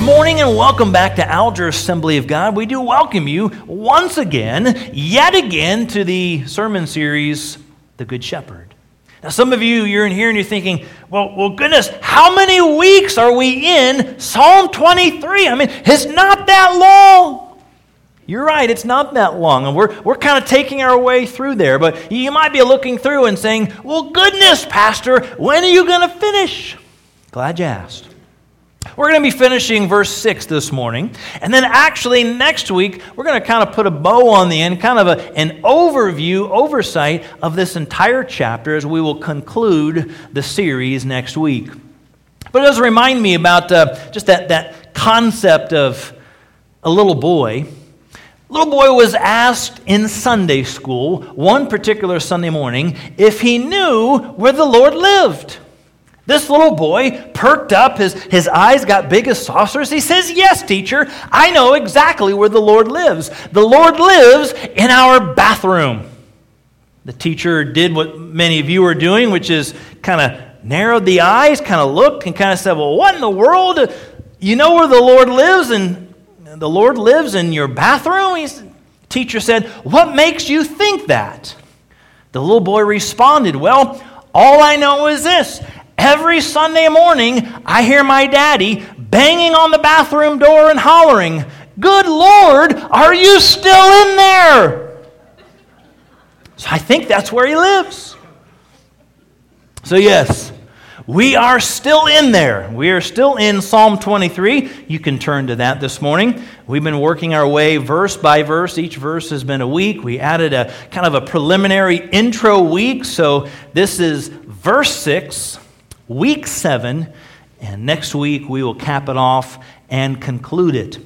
Good morning and welcome back to Alger Assembly of God. We do welcome you once again, yet again, to the sermon series, The Good Shepherd. Now, some of you, you're in here and you're thinking, well, well, goodness, how many weeks are we in Psalm 23? I mean, it's not that long. You're right, it's not that long. And we're, we're kind of taking our way through there. But you might be looking through and saying, well, goodness, Pastor, when are you going to finish? Glad you asked. We're going to be finishing verse 6 this morning. And then, actually, next week, we're going to kind of put a bow on the end, kind of a, an overview, oversight of this entire chapter as we will conclude the series next week. But it does remind me about uh, just that, that concept of a little boy. Little boy was asked in Sunday school, one particular Sunday morning, if he knew where the Lord lived. This little boy perked up, his, his eyes got big as saucers. He says, Yes, teacher, I know exactly where the Lord lives. The Lord lives in our bathroom. The teacher did what many of you are doing, which is kind of narrowed the eyes, kind of looked, and kind of said, Well, what in the world? You know where the Lord lives, and the Lord lives in your bathroom? He's, teacher said, What makes you think that? The little boy responded, Well, all I know is this Every Sunday morning, I hear my daddy banging on the bathroom door and hollering, Good Lord, are you still in there? So I think that's where he lives. So, yes, we are still in there. We are still in Psalm 23. You can turn to that this morning. We've been working our way verse by verse. Each verse has been a week. We added a kind of a preliminary intro week. So, this is verse 6 week seven, and next week we will cap it off and conclude it.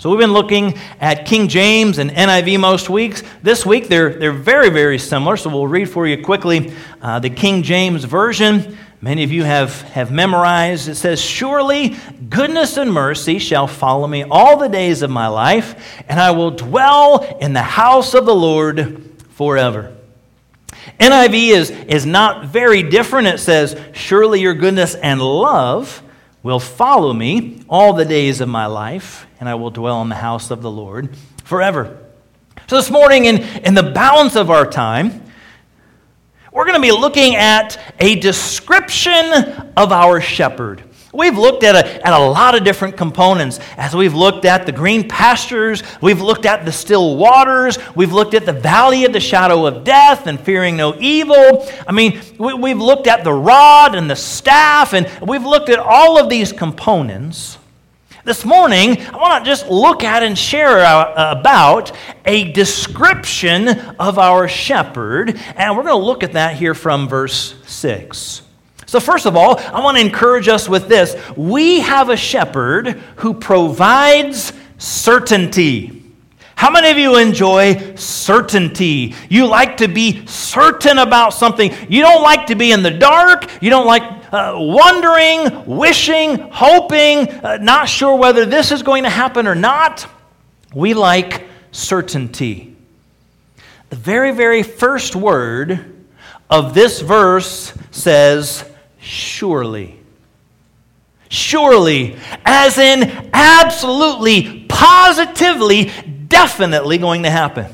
So we've been looking at King James and NIV most weeks. This week they're, they're very, very similar, so we'll read for you quickly uh, the King James Version. Many of you have, have memorized. It says, Surely goodness and mercy shall follow me all the days of my life, and I will dwell in the house of the Lord forever. NIV is, is not very different. It says, Surely your goodness and love will follow me all the days of my life, and I will dwell in the house of the Lord forever. So, this morning, in, in the balance of our time, we're going to be looking at a description of our shepherd. We've looked at a, at a lot of different components as we've looked at the green pastures, we've looked at the still waters, we've looked at the valley of the shadow of death and fearing no evil. I mean, we, we've looked at the rod and the staff, and we've looked at all of these components. This morning, I want to just look at and share uh, about a description of our shepherd, and we're going to look at that here from verse 6. So, first of all, I want to encourage us with this. We have a shepherd who provides certainty. How many of you enjoy certainty? You like to be certain about something. You don't like to be in the dark. You don't like uh, wondering, wishing, hoping, uh, not sure whether this is going to happen or not. We like certainty. The very, very first word of this verse says, surely. Surely, as in absolutely, positively, definitely going to happen.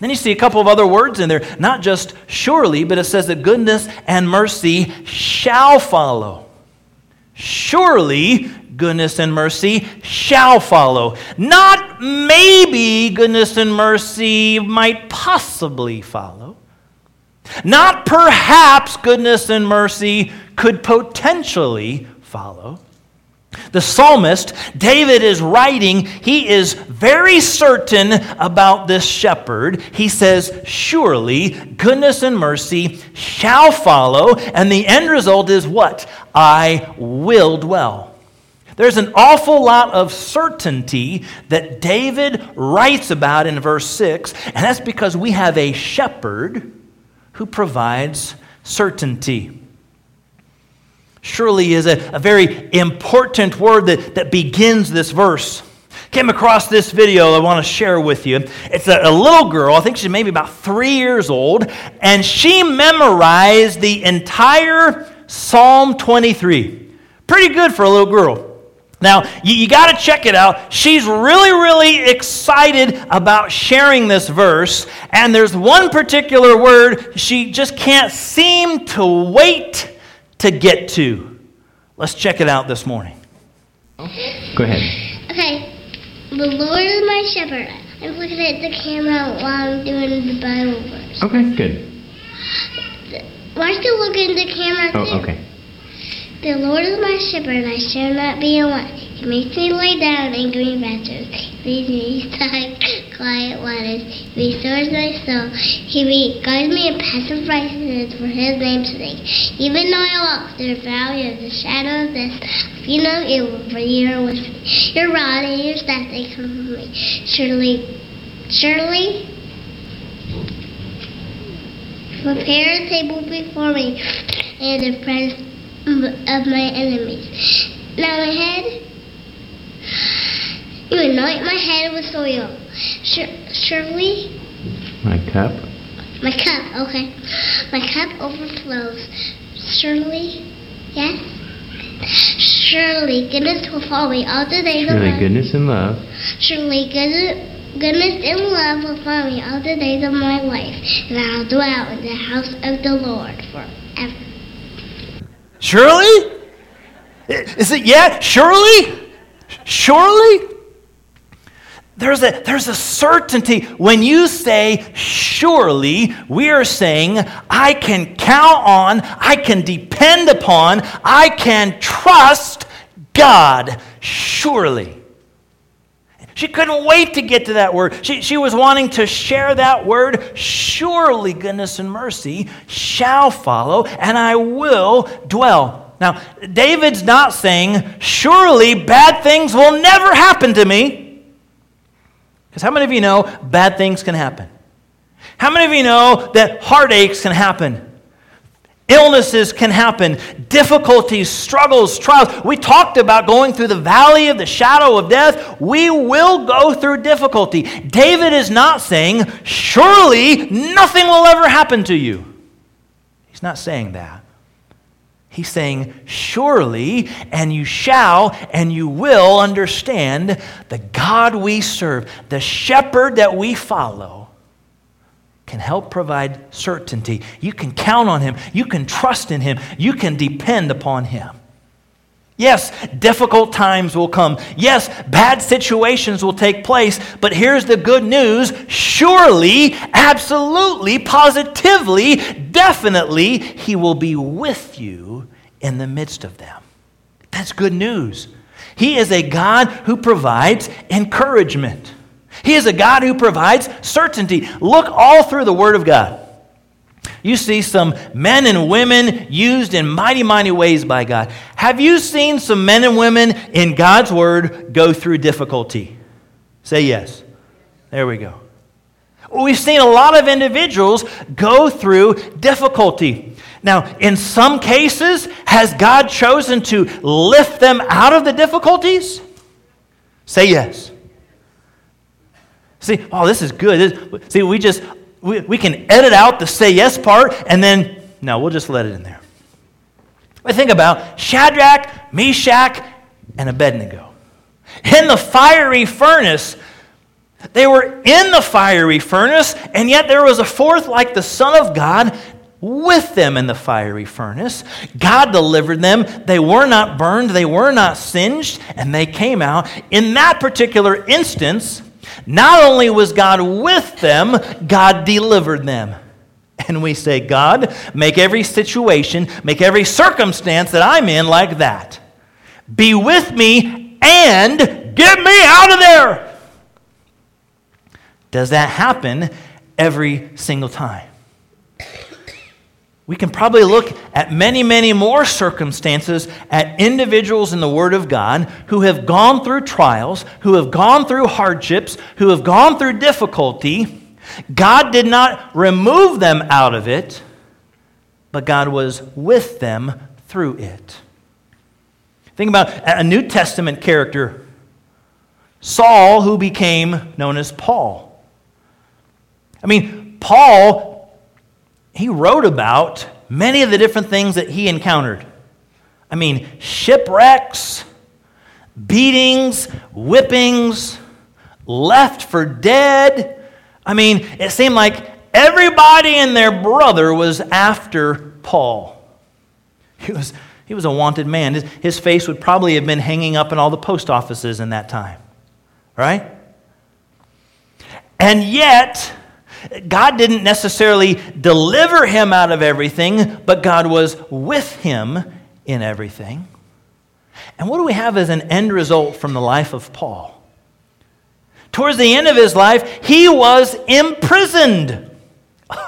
Then you see a couple of other words in there, not just surely, but it says that goodness and mercy shall follow. Surely, goodness and mercy shall follow. Not maybe goodness and mercy might possibly follow. Not perhaps goodness and mercy could potentially follow. The psalmist, David, is writing, he is very certain about this shepherd. He says, Surely goodness and mercy shall follow. And the end result is what? I will dwell. There's an awful lot of certainty that David writes about in verse 6, and that's because we have a shepherd who provides certainty surely is a, a very important word that, that begins this verse. Came across this video I want to share with you. It's a, a little girl, I think she's maybe about three years old, and she memorized the entire Psalm 23. Pretty good for a little girl. Now, you, you got to check it out. She's really, really excited about sharing this verse, and there's one particular word she just can't seem to wait to get to. Let's check it out this morning. Go ahead. Okay. The Lord is my shepherd. I'm looking at the camera while I'm doing the Bible verse. Okay, good. Why don't you look at the camera oh, too? Oh, okay. The Lord is my shepherd, I shall not be want. He makes me lay down in green pastures. He leads me beside quiet waters. He restores my soul. He guides me in paths of righteousness for His name's sake. Even though I walk through the valley of the shadow of death, I fear no evil, for you are with me. Your rod and your staff they comfort me. Surely, surely. Prepare a table before me and in front of my enemies. Now my head, you anoint my head with oil. surely, my cup. My cup, okay. My cup overflows. Surely, yes. Surely goodness will follow me all the days Surely of my life. My goodness and love. Surely goodness. Goodness and love will follow me all the days of my life, and I'll dwell in the house of the Lord forever. Surely? Is it yet? Surely? Surely? There's a, there's a certainty. When you say surely, we are saying, I can count on, I can depend upon, I can trust God. Surely. She couldn't wait to get to that word. She, she was wanting to share that word. Surely goodness and mercy shall follow, and I will dwell. Now, David's not saying, surely bad things will never happen to me. Because how many of you know bad things can happen? How many of you know that heartaches can happen? Illnesses can happen, difficulties, struggles, trials. We talked about going through the valley of the shadow of death. We will go through difficulty. David is not saying, surely nothing will ever happen to you. He's not saying that. He's saying, surely, and you shall, and you will understand the God we serve, the shepherd that we follow can help provide certainty. You can count on Him. You can trust in Him. You can depend upon Him. Yes, difficult times will come. Yes, bad situations will take place. But here's the good news surely, absolutely, positively, definitely, He will be with you in the midst of them. That's good news. He is a God who provides encouragement. He is a God who provides certainty. Look all through the Word of God. You see some men and women used in mighty, mighty ways by God. Have you seen some men and women in God's Word go through difficulty? Say yes. There we go. We've seen a lot of individuals go through difficulty. Now, in some cases, has God chosen to lift them out of the difficulties? Say yes. See, oh, this is good. This, see, we just, we, we can edit out the say yes part, and then, no, we'll just let it in there. I think about Shadrach, Meshach, and Abednego. In the fiery furnace, they were in the fiery furnace, and yet there was a fourth, like the Son of God, with them in the fiery furnace. God delivered them. They were not burned, they were not singed, and they came out. In that particular instance, not only was God with them, God delivered them. And we say, God, make every situation, make every circumstance that I'm in like that. Be with me and get me out of there. Does that happen every single time? We can probably look at many, many more circumstances at individuals in the Word of God who have gone through trials, who have gone through hardships, who have gone through difficulty. God did not remove them out of it, but God was with them through it. Think about a New Testament character, Saul, who became known as Paul. I mean, Paul he wrote about many of the different things that he encountered. I mean, shipwrecks, beatings, whippings, left for dead. I mean, it seemed like everybody and their brother was after Paul. He was, he was a wanted man. His, his face would probably have been hanging up in all the post offices in that time, right? And yet, God didn't necessarily deliver him out of everything, but God was with him in everything. And what do we have as an end result from the life of Paul? Towards the end of his life, he was imprisoned.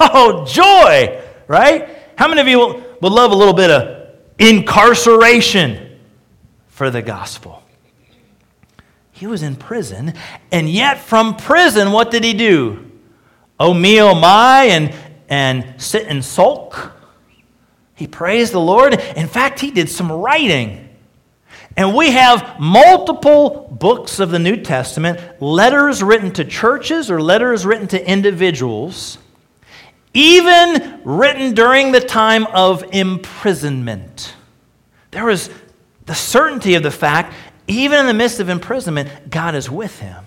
Oh, joy, right? How many of you would love a little bit of incarceration for the gospel? He was in prison, and yet from prison, what did he do? Oh, me, oh, my, and, and sit and sulk? He praised the Lord. In fact, he did some writing. And we have multiple books of the New Testament, letters written to churches or letters written to individuals, even written during the time of imprisonment. There was the certainty of the fact, even in the midst of imprisonment, God is with him.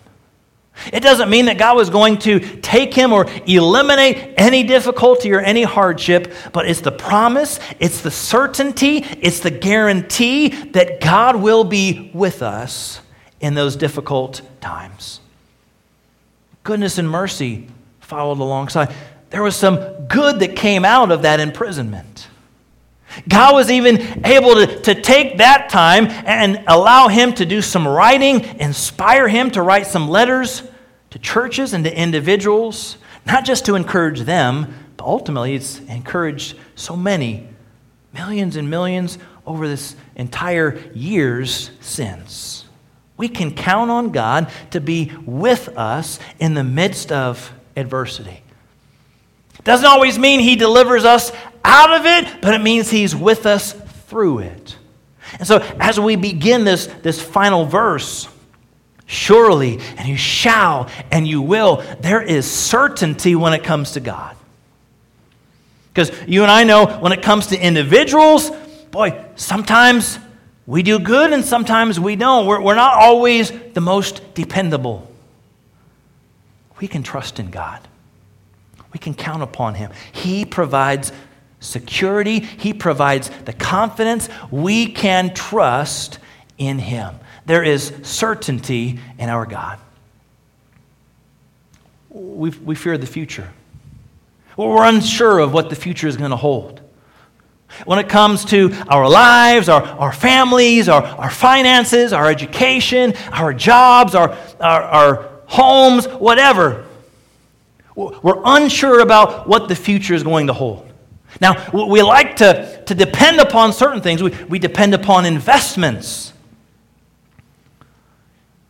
It doesn't mean that God was going to take him or eliminate any difficulty or any hardship, but it's the promise, it's the certainty, it's the guarantee that God will be with us in those difficult times. Goodness and mercy followed alongside. There was some good that came out of that imprisonment. God was even able to, to take that time and allow him to do some writing, inspire him to write some letters to churches and to individuals, not just to encourage them, but ultimately it's encouraged so many, millions and millions over this entire years since. We can count on God to be with us in the midst of adversity. Doesn't always mean He delivers us out of it, but it means He's with us through it. And so, as we begin this, this final verse, surely, and you shall, and you will, there is certainty when it comes to God. Because you and I know when it comes to individuals, boy, sometimes we do good and sometimes we don't. We're, we're not always the most dependable. We can trust in God. We can count upon Him. He provides security, He provides the confidence. We can trust in Him. There is certainty in our God. We, we fear the future. We're unsure of what the future is going to hold. When it comes to our lives, our, our families, our, our finances, our education, our jobs, our, our, our homes, whatever, we're unsure about what the future is going to hold. Now, we like to, to depend upon certain things. We, we depend upon investments.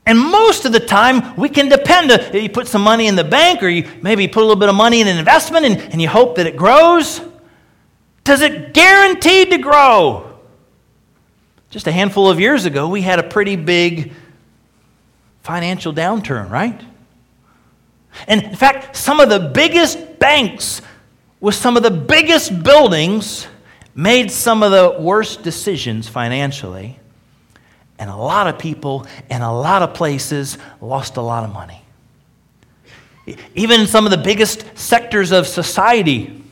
And most of the time, we can depend. Uh, you put some money in the bank, or you maybe put a little bit of money in an investment, and, and you hope that it grows. Does it guaranteed to grow? Just a handful of years ago, we had a pretty big financial downturn, right? And in fact, some of the biggest banks with some of the biggest buildings made some of the worst decisions financially. And a lot of people in a lot of places lost a lot of money. Even some of the biggest sectors of society,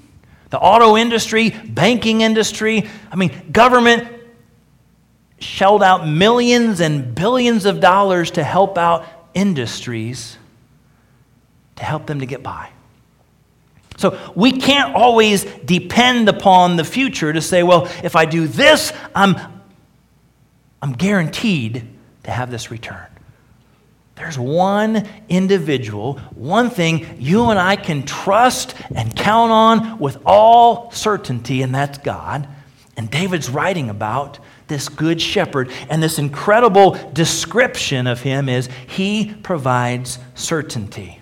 the auto industry, banking industry, I mean, government shelled out millions and billions of dollars to help out industries to help them to get by. So we can't always depend upon the future to say, well, if I do this, I'm, I'm guaranteed to have this return. There's one individual, one thing you and I can trust and count on with all certainty, and that's God. And David's writing about this good shepherd, and this incredible description of him is he provides certainty.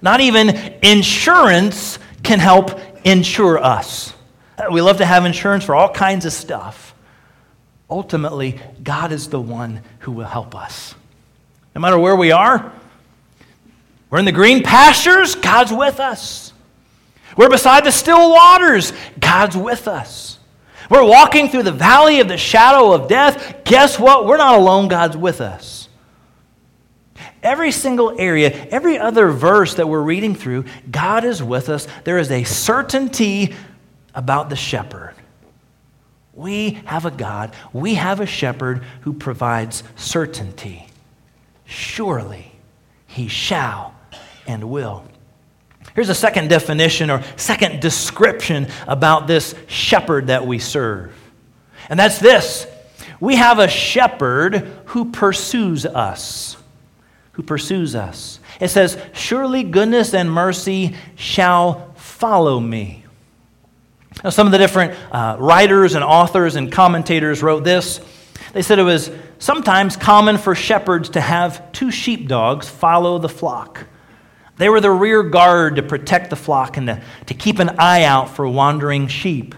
Not even insurance can help insure us. We love to have insurance for all kinds of stuff. Ultimately, God is the one who will help us. No matter where we are, we're in the green pastures, God's with us. We're beside the still waters, God's with us. We're walking through the valley of the shadow of death, guess what? We're not alone. God's with us. Every single area, every other verse that we're reading through, God is with us. There is a certainty about the shepherd. We have a God, we have a shepherd who provides certainty. Surely he shall and will. Here's a second definition or second description about this shepherd that we serve. And that's this we have a shepherd who pursues us. Who pursues us. It says, Surely goodness and mercy shall follow me. Now, some of the different uh, writers and authors and commentators wrote this. They said it was sometimes common for shepherds to have two sheepdogs follow the flock. They were the rear guard to protect the flock and to, to keep an eye out for wandering sheep.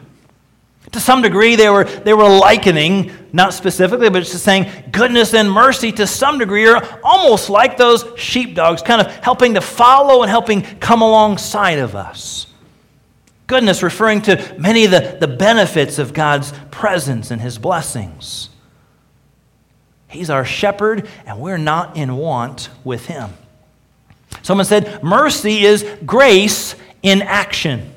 To some degree, they were, they were likening, not specifically, but just saying goodness and mercy to some degree are almost like those sheepdogs, kind of helping to follow and helping come alongside of us. Goodness referring to many of the, the benefits of God's presence and his blessings. He's our shepherd, and we're not in want with him. Someone said, mercy is grace in action.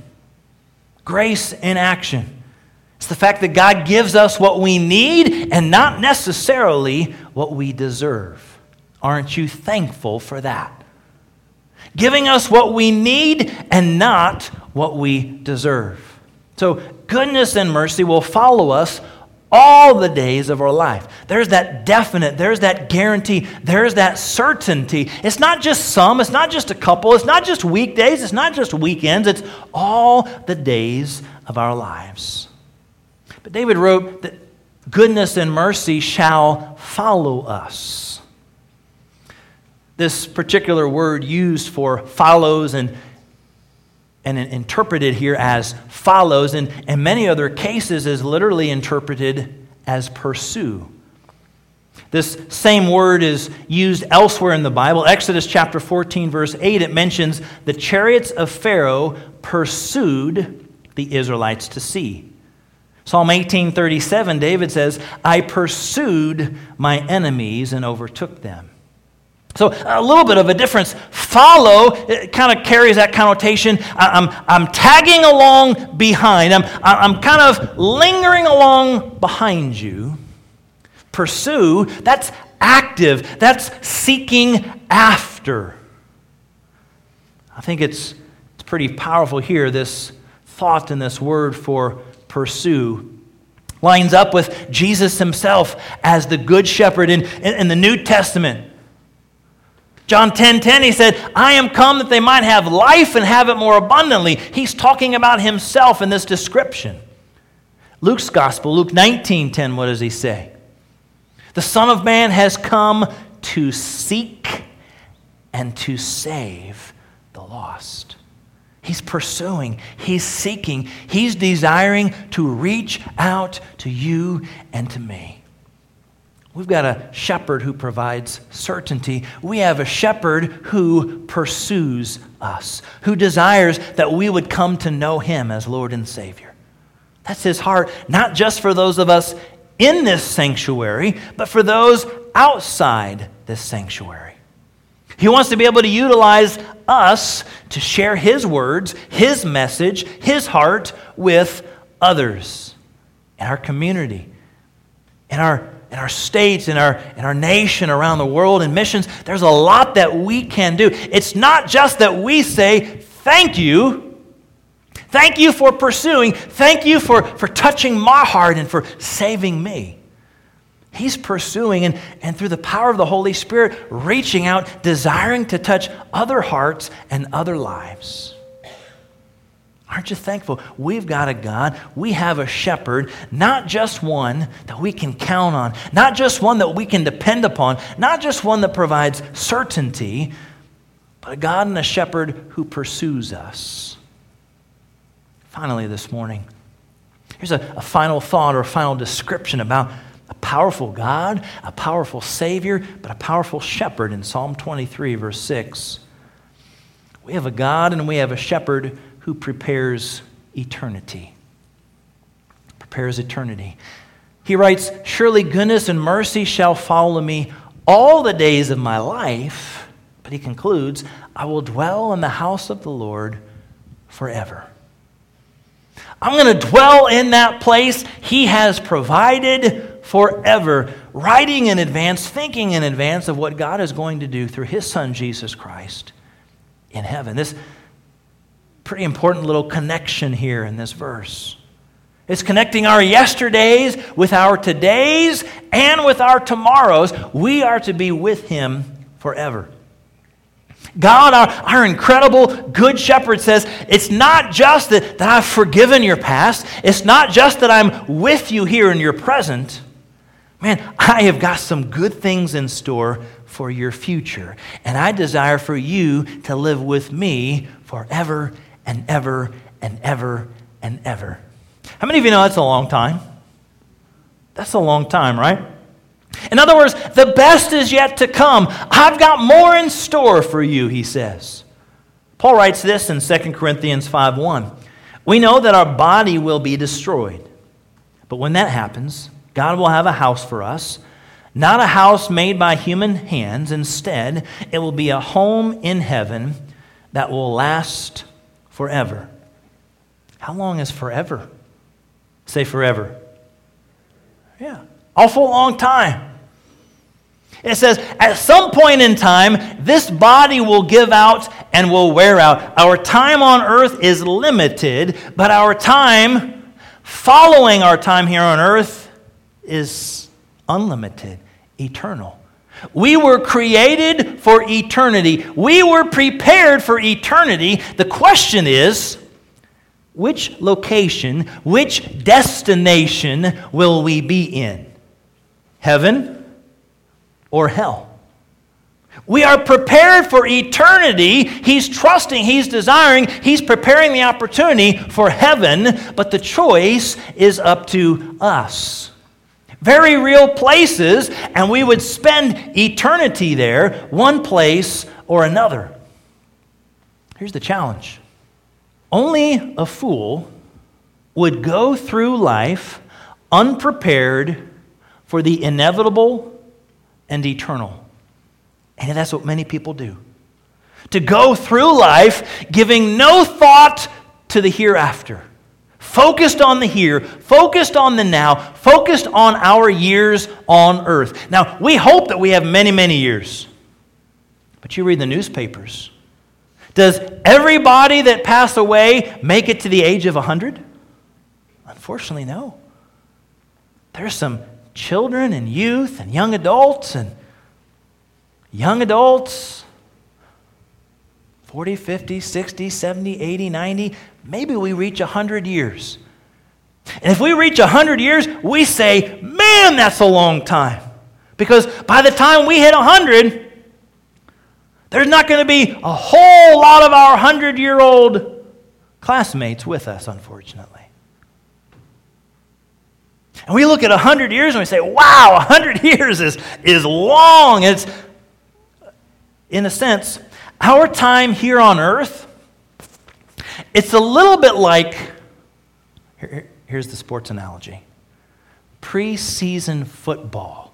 Grace in action. It's the fact that God gives us what we need and not necessarily what we deserve. Aren't you thankful for that? Giving us what we need and not what we deserve. So, goodness and mercy will follow us all the days of our life. There's that definite, there's that guarantee, there's that certainty. It's not just some, it's not just a couple, it's not just weekdays, it's not just weekends, it's all the days of our lives. But David wrote that goodness and mercy shall follow us. This particular word used for follows and and interpreted here as follows, and in many other cases is literally interpreted as pursue. This same word is used elsewhere in the Bible. Exodus chapter 14, verse 8, it mentions the chariots of Pharaoh pursued the Israelites to sea. Psalm 18:37 David says, "I pursued my enemies and overtook them." So, a little bit of a difference. Follow kind of carries that connotation. I'm, I'm tagging along behind, I'm, I'm kind of lingering along behind you. Pursue, that's active, that's seeking after. I think it's, it's pretty powerful here, this thought and this word for pursue lines up with Jesus himself as the good shepherd in, in, in the New Testament. John 10 10, he said, I am come that they might have life and have it more abundantly. He's talking about himself in this description. Luke's gospel, Luke 19 10, what does he say? The Son of Man has come to seek and to save the lost. He's pursuing, he's seeking, he's desiring to reach out to you and to me. We've got a shepherd who provides certainty. We have a shepherd who pursues us, who desires that we would come to know him as Lord and Savior. That's his heart, not just for those of us in this sanctuary, but for those outside this sanctuary. He wants to be able to utilize us to share his words, his message, his heart with others in our community, in our in our states, in our, in our nation, around the world, in missions, there's a lot that we can do. It's not just that we say, thank you. Thank you for pursuing. Thank you for, for touching my heart and for saving me. He's pursuing and, and through the power of the Holy Spirit, reaching out, desiring to touch other hearts and other lives. Aren't you thankful? We've got a God. We have a shepherd, not just one that we can count on, not just one that we can depend upon, not just one that provides certainty, but a God and a shepherd who pursues us. Finally, this morning, here's a, a final thought or a final description about a powerful God, a powerful Savior, but a powerful shepherd in Psalm 23, verse 6. We have a God and we have a shepherd who prepares eternity. Prepares eternity. He writes, Surely goodness and mercy shall follow me all the days of my life. But he concludes, I will dwell in the house of the Lord forever. I'm going to dwell in that place he has provided forever, writing in advance, thinking in advance of what God is going to do through his son, Jesus Christ, in heaven. This pretty important little connection here in this verse. It's connecting our yesterdays with our todays and with our tomorrows. We are to be with him forever. God, our, our incredible good shepherd, says it's not just that, that I've forgiven your past, it's not just that I'm with you here in your present. Man, I have got some good things in store for your future. And I desire for you to live with me forever and ever and ever and ever. How many of you know that's a long time? That's a long time, right? In other words, the best is yet to come. I've got more in store for you, he says. Paul writes this in 2 Corinthians 5:1. We know that our body will be destroyed. But when that happens, God will have a house for us, not a house made by human hands. Instead, it will be a home in heaven that will last forever. How long is forever? Say forever. Yeah, awful long time. It says, at some point in time, this body will give out and will wear out. Our time on earth is limited, but our time following our time here on earth is unlimited, eternal. We were created for eternity. We were prepared for eternity. The question is, which location, which destination will we be in? Heaven or hell? We are prepared for eternity. He's trusting, he's desiring, he's preparing the opportunity for heaven, but the choice is up to us. Very real places, and we would spend eternity there, one place or another. Here's the challenge only a fool would go through life unprepared for the inevitable and eternal. And that's what many people do. To go through life giving no thought to the hereafter, focused on the here, focused on the now, focused on our years on earth. Now, we hope that we have many, many years. But you read the newspapers does everybody that pass away make it to the age of 100? Unfortunately, no. There's some children and youth and young adults and young adults 40, 50, 60, 70, 80, 90. Maybe we reach 100 years. And if we reach 100 years, we say, man, that's a long time. Because by the time we hit 100, there's not going to be a whole lot of our 100 year old classmates with us, unfortunately. And we look at 100 years and we say, wow, 100 years is, is long. It's, in a sense, our time here on earth, it's a little bit like here, here's the sports analogy preseason football.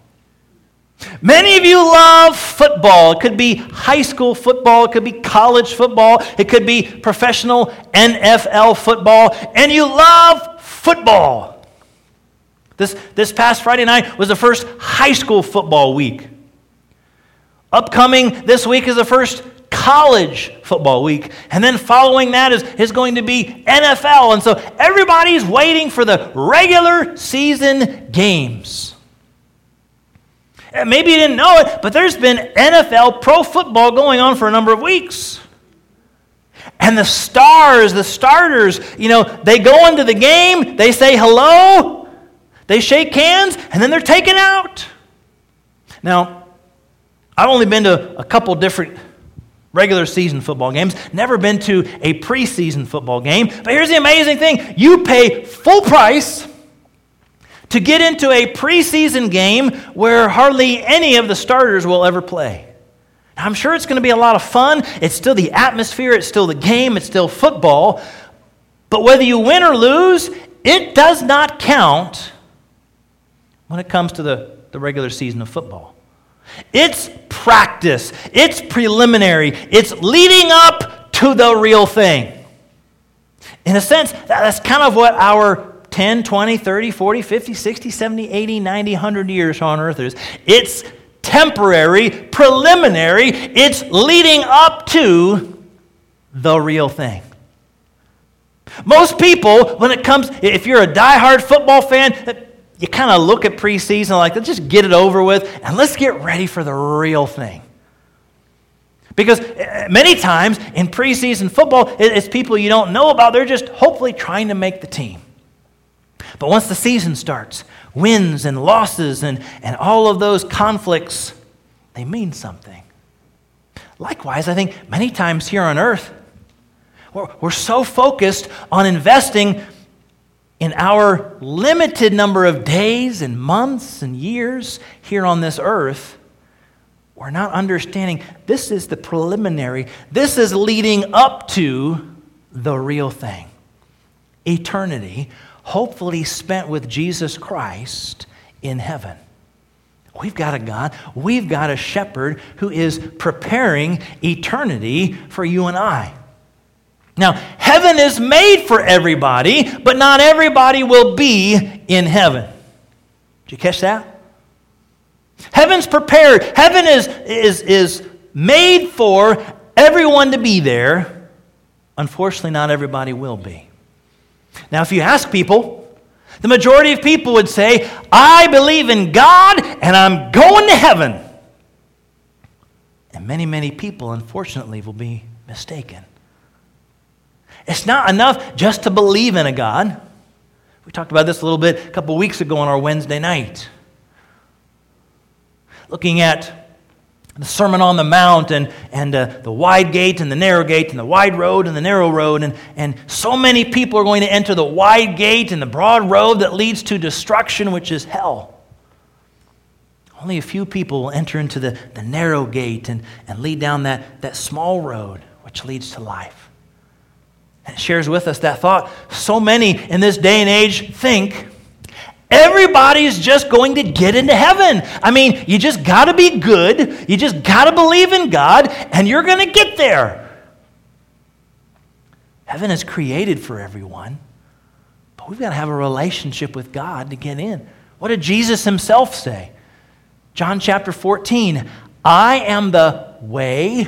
Many of you love football. It could be high school football, it could be college football, it could be professional NFL football, and you love football. This, this past Friday night was the first high school football week. Upcoming this week is the first college football week. And then following that is, is going to be NFL. And so everybody's waiting for the regular season games. Maybe you didn't know it, but there's been NFL pro football going on for a number of weeks. And the stars, the starters, you know, they go into the game, they say hello, they shake hands, and then they're taken out. Now, I've only been to a couple different regular season football games, never been to a preseason football game. But here's the amazing thing you pay full price to get into a preseason game where hardly any of the starters will ever play. I'm sure it's going to be a lot of fun. It's still the atmosphere, it's still the game, it's still football. But whether you win or lose, it does not count when it comes to the, the regular season of football. It's practice, it's preliminary, it's leading up to the real thing. In a sense, that's kind of what our 10, 20, 30, 40, 50, 60, 70, 80, 90, 100 years on earth is. It's temporary, preliminary, it's leading up to the real thing. Most people, when it comes, if you're a diehard football fan, you kind of look at preseason like, let's just get it over with and let's get ready for the real thing. Because eh, many times in preseason football, it's people you don't know about. They're just hopefully trying to make the team. But once the season starts, wins and losses and, and all of those conflicts, they mean something. Likewise, I think many times here on earth, we're, we're so focused on investing in our limited number of days and months and years here on this earth, we're not understanding this is the preliminary. This is leading up to the real thing eternity, hopefully spent with Jesus Christ in heaven. We've got a God, we've got a shepherd who is preparing eternity for you and I. Now, heaven is made for everybody, but not everybody will be in heaven. Did you catch that? Heaven's prepared. Heaven is, is, is made for everyone to be there. Unfortunately, not everybody will be. Now, if you ask people, the majority of people would say, I believe in God and I'm going to heaven. And many, many people, unfortunately, will be mistaken. It's not enough just to believe in a God. We talked about this a little bit a couple weeks ago on our Wednesday night. Looking at the Sermon on the Mount and, and uh, the wide gate and the narrow gate and the wide road and the narrow road. And, and so many people are going to enter the wide gate and the broad road that leads to destruction, which is hell. Only a few people will enter into the, the narrow gate and, and lead down that, that small road, which leads to life and shares with us that thought. So many in this day and age think everybody's just going to get into heaven. I mean, you just got to be good, you just got to believe in God, and you're going to get there. Heaven is created for everyone, but we've got to have a relationship with God to get in. What did Jesus himself say? John chapter 14 I am the way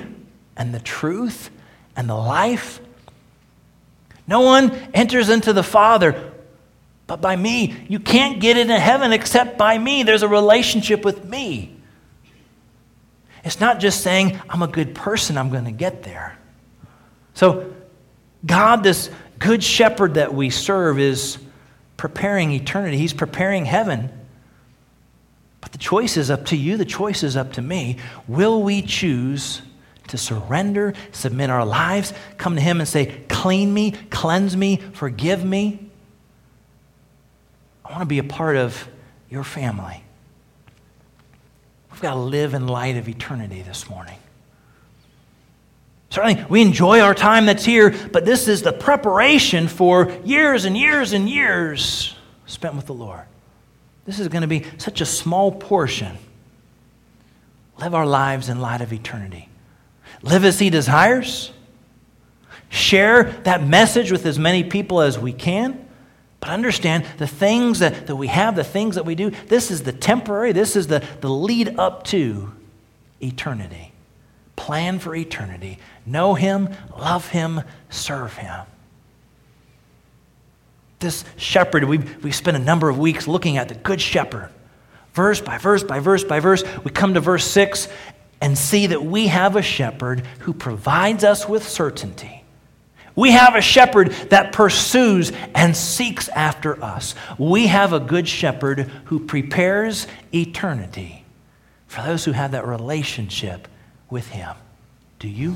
and the truth and the life. No one enters into the Father but by me. You can't get into heaven except by me. There's a relationship with me. It's not just saying, I'm a good person, I'm going to get there. So, God, this good shepherd that we serve, is preparing eternity. He's preparing heaven. But the choice is up to you, the choice is up to me. Will we choose to surrender, submit our lives, come to Him and say, Clean me, cleanse me, forgive me. I want to be a part of your family. We've got to live in light of eternity this morning. Certainly, we enjoy our time that's here, but this is the preparation for years and years and years spent with the Lord. This is going to be such a small portion. Live our lives in light of eternity live as He desires, share that message with as many people as we can. But understand the things that, that we have, the things that we do, this is the temporary, this is the, the lead up to eternity. Plan for eternity. Know Him, love Him, serve Him. This shepherd, we've, we've spent a number of weeks looking at the Good Shepherd. Verse by verse by verse by verse. We come to verse 6, and see that we have a shepherd who provides us with certainty. We have a shepherd that pursues and seeks after us. We have a good shepherd who prepares eternity for those who have that relationship with him. Do you?